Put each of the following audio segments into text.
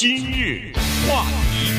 今日话题，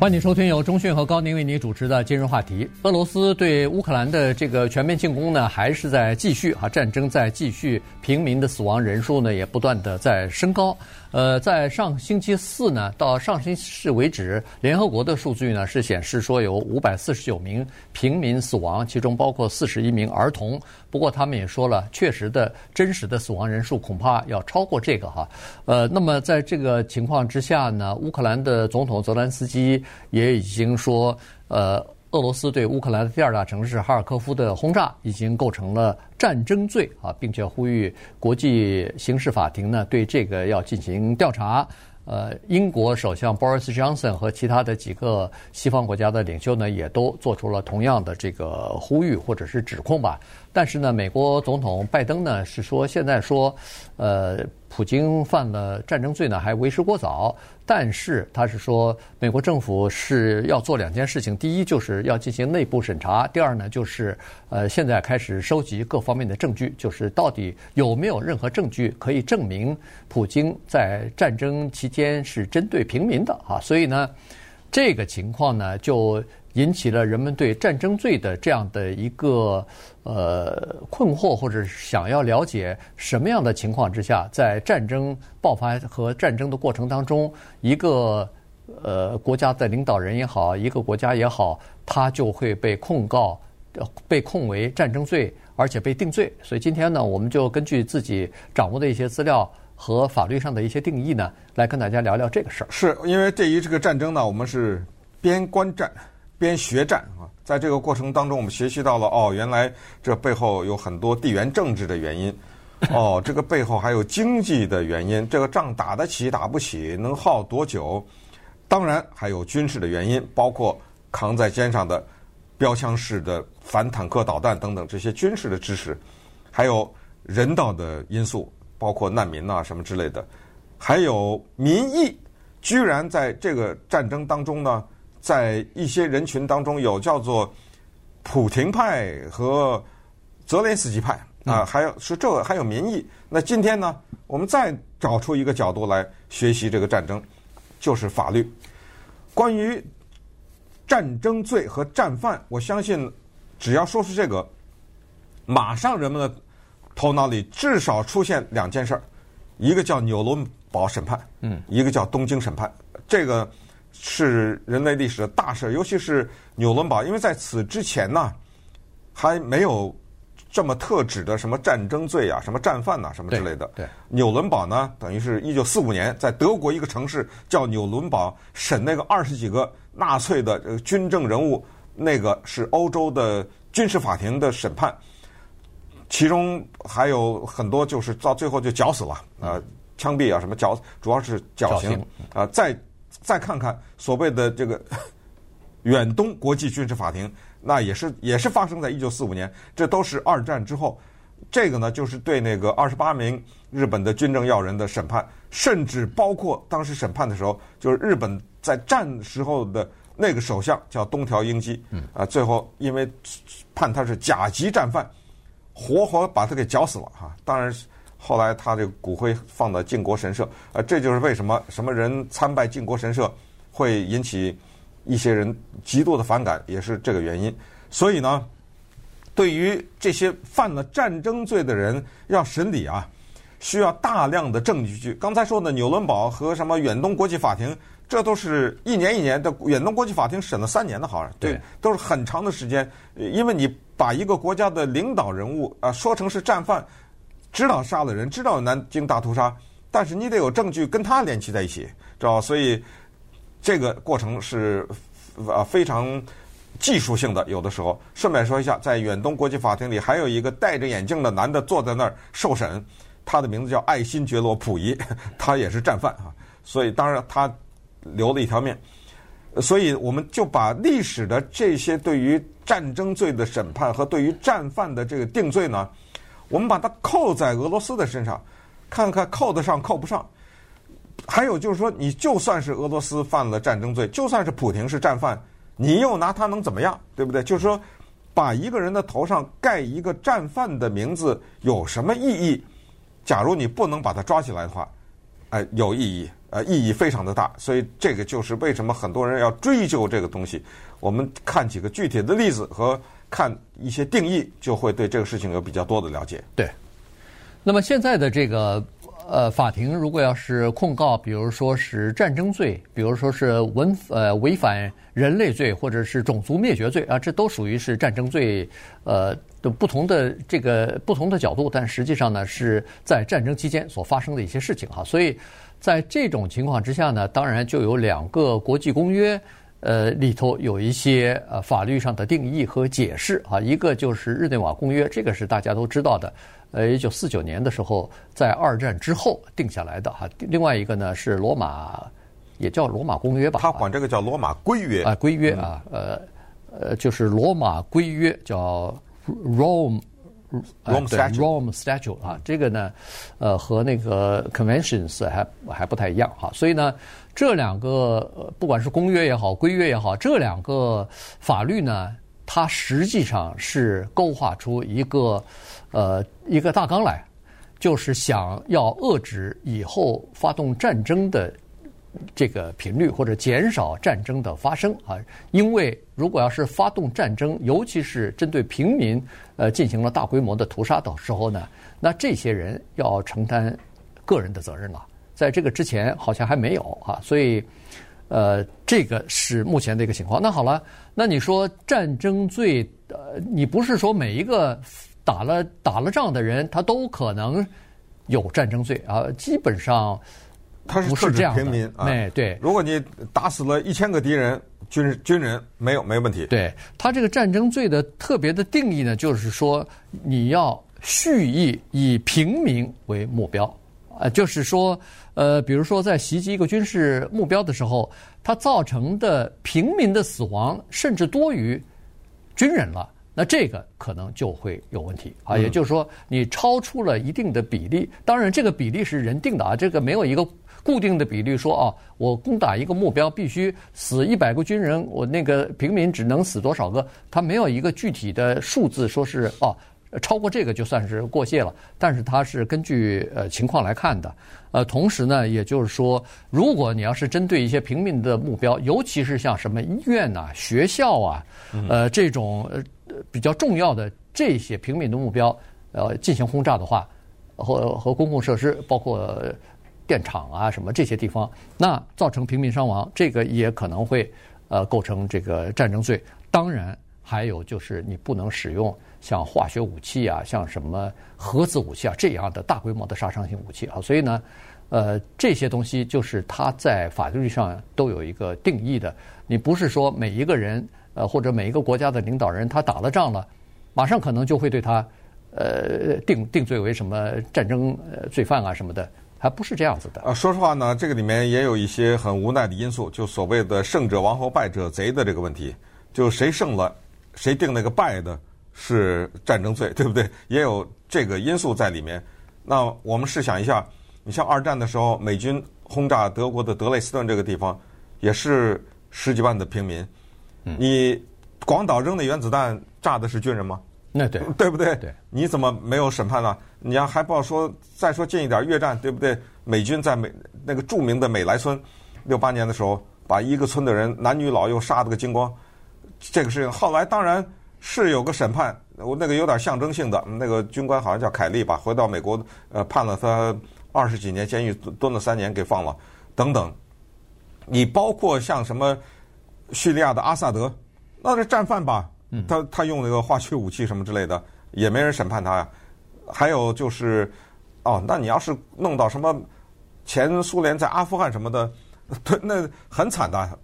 欢迎收听由中讯和高宁为你主持的今日话题。俄罗斯对乌克兰的这个全面进攻呢，还是在继续啊，战争在继续，平民的死亡人数呢也不断的在升高。呃，在上星期四呢，到上星期四为止，联合国的数据呢是显示说有五百四十九名平民死亡，其中包括四十一名儿童。不过他们也说了，确实的真实的死亡人数恐怕要超过这个哈。呃，那么在这个情况之下呢，乌克兰的总统泽连斯基也已经说，呃。俄罗斯对乌克兰的第二大城市哈尔科夫的轰炸已经构成了战争罪啊，并且呼吁国际刑事法庭呢对这个要进行调查。呃，英国首相 Boris Johnson 和其他的几个西方国家的领袖呢，也都做出了同样的这个呼吁或者是指控吧。但是呢，美国总统拜登呢是说，现在说，呃，普京犯了战争罪呢，还为时过早。但是他是说，美国政府是要做两件事情：第一，就是要进行内部审查；第二呢，就是呃，现在开始收集各方面的证据，就是到底有没有任何证据可以证明普京在战争期间是针对平民的啊？所以呢，这个情况呢，就引起了人们对战争罪的这样的一个呃困惑，或者想要了解什么样的情况之下，在战争爆发和战争的过程当中，一个呃国家的领导人也好，一个国家也好，他就会被控告，被控为战争罪，而且被定罪。所以今天呢，我们就根据自己掌握的一些资料和法律上的一些定义呢，来跟大家聊聊这个事儿。是因为对于这个战争呢，我们是边观战。边学战啊，在这个过程当中，我们学习到了哦，原来这背后有很多地缘政治的原因，哦，这个背后还有经济的原因，这个仗打得起打不起，能耗多久？当然还有军事的原因，包括扛在肩上的标枪式的反坦克导弹等等这些军事的知识，还有人道的因素，包括难民啊什么之类的，还有民意，居然在这个战争当中呢。在一些人群当中，有叫做普廷派和泽连斯基派啊，还有是这个还有民意。那今天呢，我们再找出一个角度来学习这个战争，就是法律。关于战争罪和战犯，我相信只要说出这个，马上人们的头脑里至少出现两件事儿，一个叫纽伦堡审判，嗯，一个叫东京审判，这个。是人类历史的大事，尤其是纽伦堡，因为在此之前呢，还没有这么特指的什么战争罪啊、什么战犯呐、啊、什么之类的。对，纽伦堡呢，等于是一九四五年在德国一个城市叫纽伦堡审那个二十几个纳粹的这个军政人物，那个是欧洲的军事法庭的审判，其中还有很多就是到最后就绞死了啊，枪毙啊什么绞，主要是绞刑啊，在。再看看所谓的这个 远东国际军事法庭，那也是也是发生在一九四五年，这都是二战之后。这个呢，就是对那个二十八名日本的军政要人的审判，甚至包括当时审判的时候，就是日本在战时候的那个首相叫东条英机，啊，最后因为判他是甲级战犯，活活把他给绞死了哈。当然。后来他这个骨灰放到靖国神社，呃，这就是为什么什么人参拜靖国神社会引起一些人极度的反感，也是这个原因。所以呢，对于这些犯了战争罪的人要审理啊，需要大量的证据。刚才说的纽伦堡和什么远东国际法庭，这都是一年一年的。远东国际法庭审了三年的，好像对，都是很长的时间。因为你把一个国家的领导人物啊说成是战犯。知道杀了人，知道南京大屠杀，但是你得有证据跟他联系在一起，知道？所以这个过程是啊非常技术性的。有的时候，顺便说一下，在远东国际法庭里还有一个戴着眼镜的男的坐在那儿受审，他的名字叫爱新觉罗溥仪，他也是战犯啊。所以当然他留了一条命。所以我们就把历史的这些对于战争罪的审判和对于战犯的这个定罪呢，我们把它扣在俄罗斯的身上，看看扣得上扣不上。还有就是说，你就算是俄罗斯犯了战争罪，就算是普廷是战犯，你又拿他能怎么样？对不对？就是说，把一个人的头上盖一个战犯的名字有什么意义？假如你不能把他抓起来的话，哎、呃，有意义，呃，意义非常的大。所以这个就是为什么很多人要追究这个东西。我们看几个具体的例子和看一些定义，就会对这个事情有比较多的了解。对。那么现在的这个。呃，法庭如果要是控告，比如说是战争罪，比如说是违呃违反人类罪，或者是种族灭绝罪啊，这都属于是战争罪，呃的不同的这个不同的角度，但实际上呢是在战争期间所发生的一些事情哈。所以在这种情况之下呢，当然就有两个国际公约，呃里头有一些呃法律上的定义和解释啊，一个就是日内瓦公约，这个是大家都知道的。呃，一九四九年的时候，在二战之后定下来的哈。另外一个呢是罗马，也叫罗马公约吧。他管这个叫罗马规约啊，规约啊，呃呃，就是罗马规约叫 Rome Rome Statute Rome Statute 啊。这个呢，呃，和那个 Conventions 还还不太一样哈。所以呢，这两个不管是公约也好，规约也好，这两个法律呢，它实际上是勾画出一个。呃，一个大纲来，就是想要遏制以后发动战争的这个频率，或者减少战争的发生啊。因为如果要是发动战争，尤其是针对平民，呃，进行了大规模的屠杀的时候呢，那这些人要承担个人的责任了。在这个之前，好像还没有啊。所以，呃，这个是目前的一个情况。那好了，那你说战争罪，呃，你不是说每一个。打了打了仗的人，他都可能有战争罪啊。基本上，他是特指平民啊。哎，对，如果你打死了一千个敌人，军军人没有没问题。对，他这个战争罪的特别的定义呢，就是说你要蓄意以平民为目标啊，就是说，呃，比如说在袭击一个军事目标的时候，他造成的平民的死亡甚至多于军人了。那这个可能就会有问题啊，也就是说，你超出了一定的比例。当然，这个比例是人定的啊，这个没有一个固定的比例说啊，我攻打一个目标必须死一百个军人，我那个平民只能死多少个？他没有一个具体的数字，说是哦，超过这个就算是过界了。但是它是根据呃情况来看的。呃，同时呢，也就是说，如果你要是针对一些平民的目标，尤其是像什么医院呐、学校啊，呃，这种比较重要的这些平民的目标，呃，进行轰炸的话，和和公共设施，包括电厂啊什么这些地方，那造成平民伤亡，这个也可能会呃构成这个战争罪。当然，还有就是你不能使用。像化学武器啊，像什么核子武器啊这样的大规模的杀伤性武器啊，所以呢，呃，这些东西就是它在法律上都有一个定义的。你不是说每一个人呃或者每一个国家的领导人他打了仗了，马上可能就会对他呃定定罪为什么战争罪犯啊什么的，还不是这样子的。啊，说实话呢，这个里面也有一些很无奈的因素，就所谓的胜者王侯败者贼的这个问题，就谁胜了，谁定那个败的。是战争罪，对不对？也有这个因素在里面。那我们试想一下，你像二战的时候，美军轰炸德国的德累斯顿这个地方，也是十几万的平民。你广岛扔的原子弹炸的是军人吗？那对，对不对？对。你怎么没有审判呢？你要还不要说？再说近一点，越战对不对？美军在美那个著名的美莱村，六八年的时候，把一个村的人男女老幼杀了个精光。这个事情后来当然。是有个审判，我那个有点象征性的，那个军官好像叫凯利吧，回到美国，呃，判了他二十几年监狱，蹲了三年，给放了，等等。你包括像什么叙利亚的阿萨德，那是战犯吧？他他用那个化学武器什么之类的，也没人审判他呀。还有就是，哦，那你要是弄到什么前苏联在阿富汗什么的。对，那很惨的，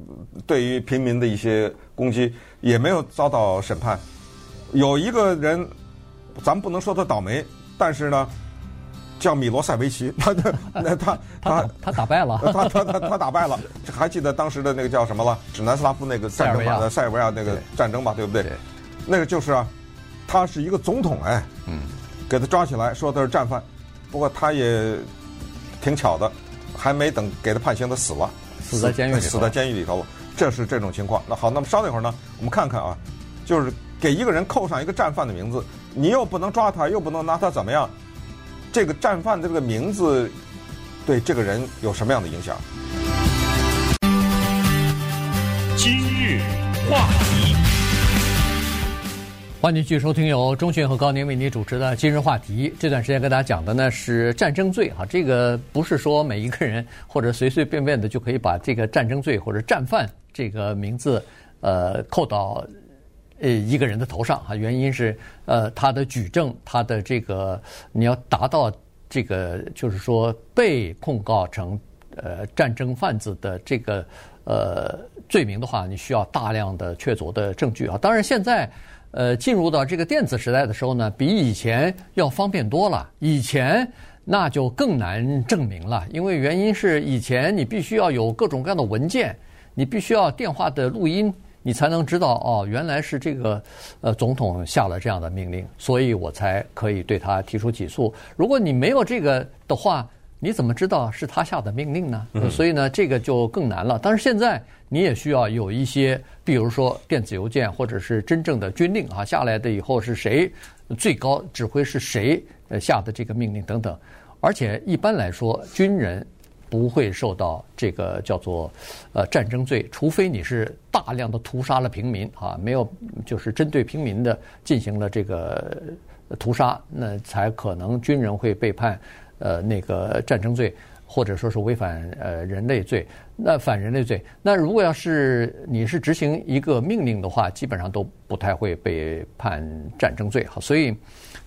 对于平民的一些攻击也没有遭到审判。有一个人，咱们不能说他倒霉，但是呢，叫米罗塞维奇，他他他他他，他打败了，他他他他打败了。还记得当时的那个叫什么了？指南斯拉夫那个战争吧，塞尔维亚那个战争吧，对不对？那个就是啊，他是一个总统哎，嗯，给他抓起来说他是战犯，不过他也挺巧的。还没等给他判刑，他死了，死在监狱里，死在监狱里头了。这是这种情况。那好，那么稍等一会儿呢，我们看看啊，就是给一个人扣上一个战犯的名字，你又不能抓他，又不能拿他怎么样。这个战犯的这个名字对这个人有什么样的影响？今日话题，欢迎继续收听由钟迅和高宁为您主持的《今日话题》。这段时间跟大家讲的呢是战争罪哈，这个不是说每一个人或者随随便便的就可以把这个战争罪或者战犯这个名字呃扣到呃一个人的头上哈。原因是呃他的举证，他的这个你要达到这个就是说被控告成呃战争贩子的这个。呃，罪名的话，你需要大量的确凿的证据啊。当然，现在呃进入到这个电子时代的时候呢，比以前要方便多了。以前那就更难证明了，因为原因是以前你必须要有各种各样的文件，你必须要电话的录音，你才能知道哦，原来是这个呃总统下了这样的命令，所以我才可以对他提出起诉。如果你没有这个的话，你怎么知道是他下的命令呢？所以呢，这个就更难了。但是现在你也需要有一些，比如说电子邮件或者是真正的军令啊，下来的以后是谁最高指挥是谁呃下的这个命令等等。而且一般来说，军人不会受到这个叫做呃战争罪，除非你是大量的屠杀了平民啊，没有就是针对平民的进行了这个屠杀，那才可能军人会被判。呃，那个战争罪，或者说是违反呃人类罪，那反人类罪，那如果要是你是执行一个命令的话，基本上都不太会被判战争罪哈。所以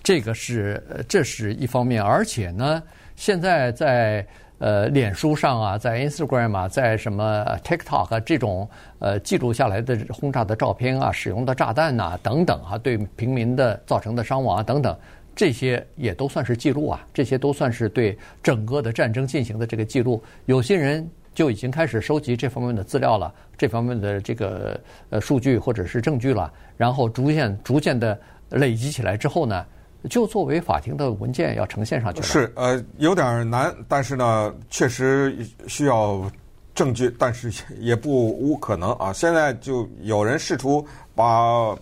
这个是这是一方面，而且呢，现在在呃脸书上啊，在 Instagram 啊，在什么 TikTok 啊这种呃记录下来的轰炸的照片啊，使用的炸弹呐等等啊，对平民的造成的伤亡啊等等。这些也都算是记录啊，这些都算是对整个的战争进行的这个记录。有些人就已经开始收集这方面的资料了，这方面的这个呃数据或者是证据了，然后逐渐逐渐的累积起来之后呢，就作为法庭的文件要呈现上去。是呃有点难，但是呢确实需要证据，但是也不无可能啊。现在就有人试图把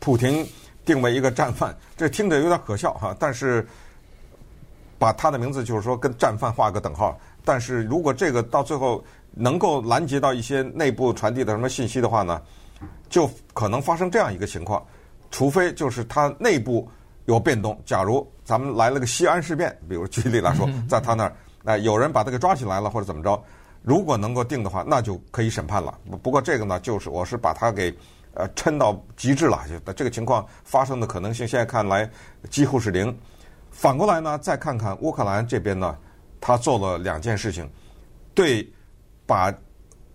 普廷。定为一个战犯，这听着有点可笑哈。但是把他的名字就是说跟战犯画个等号。但是如果这个到最后能够拦截到一些内部传递的什么信息的话呢，就可能发生这样一个情况。除非就是他内部有变动。假如咱们来了个西安事变，比如举例来说，在他那儿，那有人把他给抓起来了或者怎么着，如果能够定的话，那就可以审判了。不过这个呢，就是我是把他给。呃，撑到极致了，就这个情况发生的可能性，现在看来几乎是零。反过来呢，再看看乌克兰这边呢，他做了两件事情，对把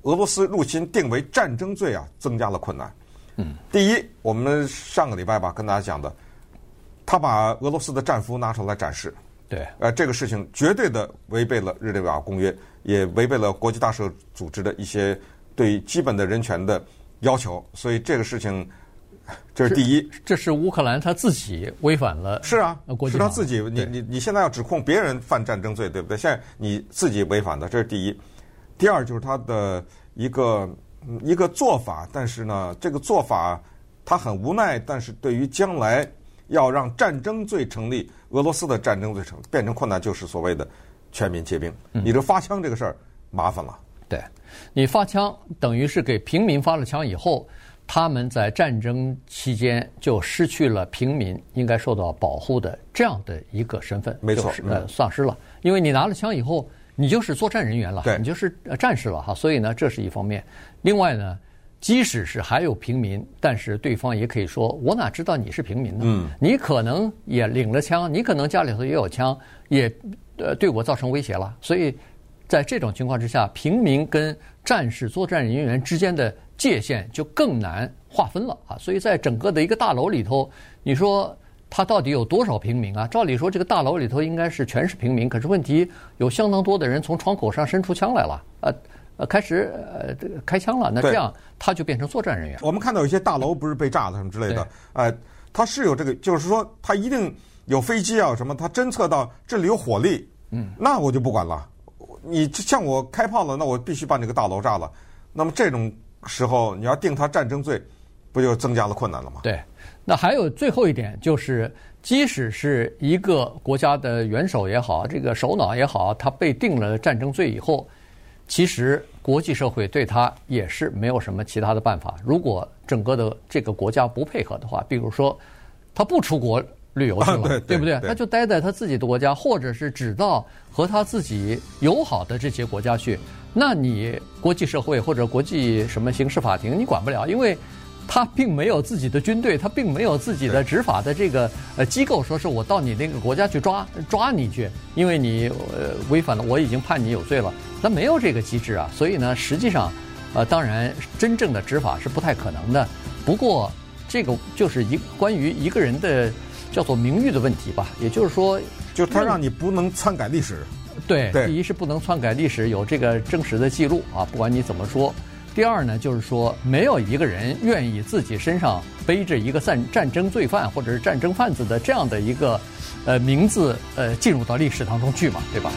俄罗斯入侵定为战争罪啊，增加了困难。嗯，第一，我们上个礼拜吧跟大家讲的，他把俄罗斯的战俘拿出来展示，对，呃，这个事情绝对的违背了日内瓦公约，也违背了国际大赦组织的一些对基本的人权的。要求，所以这个事情，这是第一。这是乌克兰他自己违反了。是啊，是他自己。你你你现在要指控别人犯战争罪，对不对？现在你自己违反的，这是第一。第二就是他的一个一个做法，但是呢，这个做法他很无奈。但是对于将来要让战争罪成立，俄罗斯的战争罪成变成困难，就是所谓的全民皆兵。你这发枪这个事儿麻烦了。对，你发枪等于是给平民发了枪以后，他们在战争期间就失去了平民应该受到保护的这样的一个身份，没错，就是、呃，丧失了。因为你拿了枪以后，你就是作战人员了，你就是战士了哈。所以呢，这是一方面。另外呢，即使是还有平民，但是对方也可以说：“我哪知道你是平民呢？嗯，你可能也领了枪，你可能家里头也有枪，也呃对我造成威胁了。”所以。在这种情况之下，平民跟战士、作战人员之间的界限就更难划分了啊！所以在整个的一个大楼里头，你说他到底有多少平民啊？照理说，这个大楼里头应该是全是平民，可是问题有相当多的人从窗口上伸出枪来了，呃呃，开始呃这个开枪了。那这样他就变成作战人员。我们看到有些大楼不是被炸了什么之类的，呃，他是有这个，就是说他一定有飞机啊什么，他侦测到这里有火力，嗯，那我就不管了。你向我开炮了，那我必须把那个大楼炸了。那么这种时候，你要定他战争罪，不就增加了困难了吗？对。那还有最后一点就是，即使是一个国家的元首也好，这个首脑也好，他被定了战争罪以后，其实国际社会对他也是没有什么其他的办法。如果整个的这个国家不配合的话，比如说他不出国旅游去了，啊、对，对，对不对？对他就待在他自己的国家，或者是只到和他自己友好的这些国家去，那你国际社会或者国际什么刑事法庭你管不了，因为。他并没有自己的军队，他并没有自己的执法的这个呃机构，说是我到你那个国家去抓抓你去，因为你呃违反了，我已经判你有罪了。那没有这个机制啊，所以呢，实际上，呃，当然真正的执法是不太可能的。不过这个就是一关于一个人的叫做名誉的问题吧，也就是说，就他让你不能篡改历史。对，第一是不能篡改历史，有这个真实的记录啊，不管你怎么说。第二呢，就是说，没有一个人愿意自己身上背着一个战战争罪犯或者是战争贩子的这样的一个呃名字呃进入到历史当中去嘛，对吧？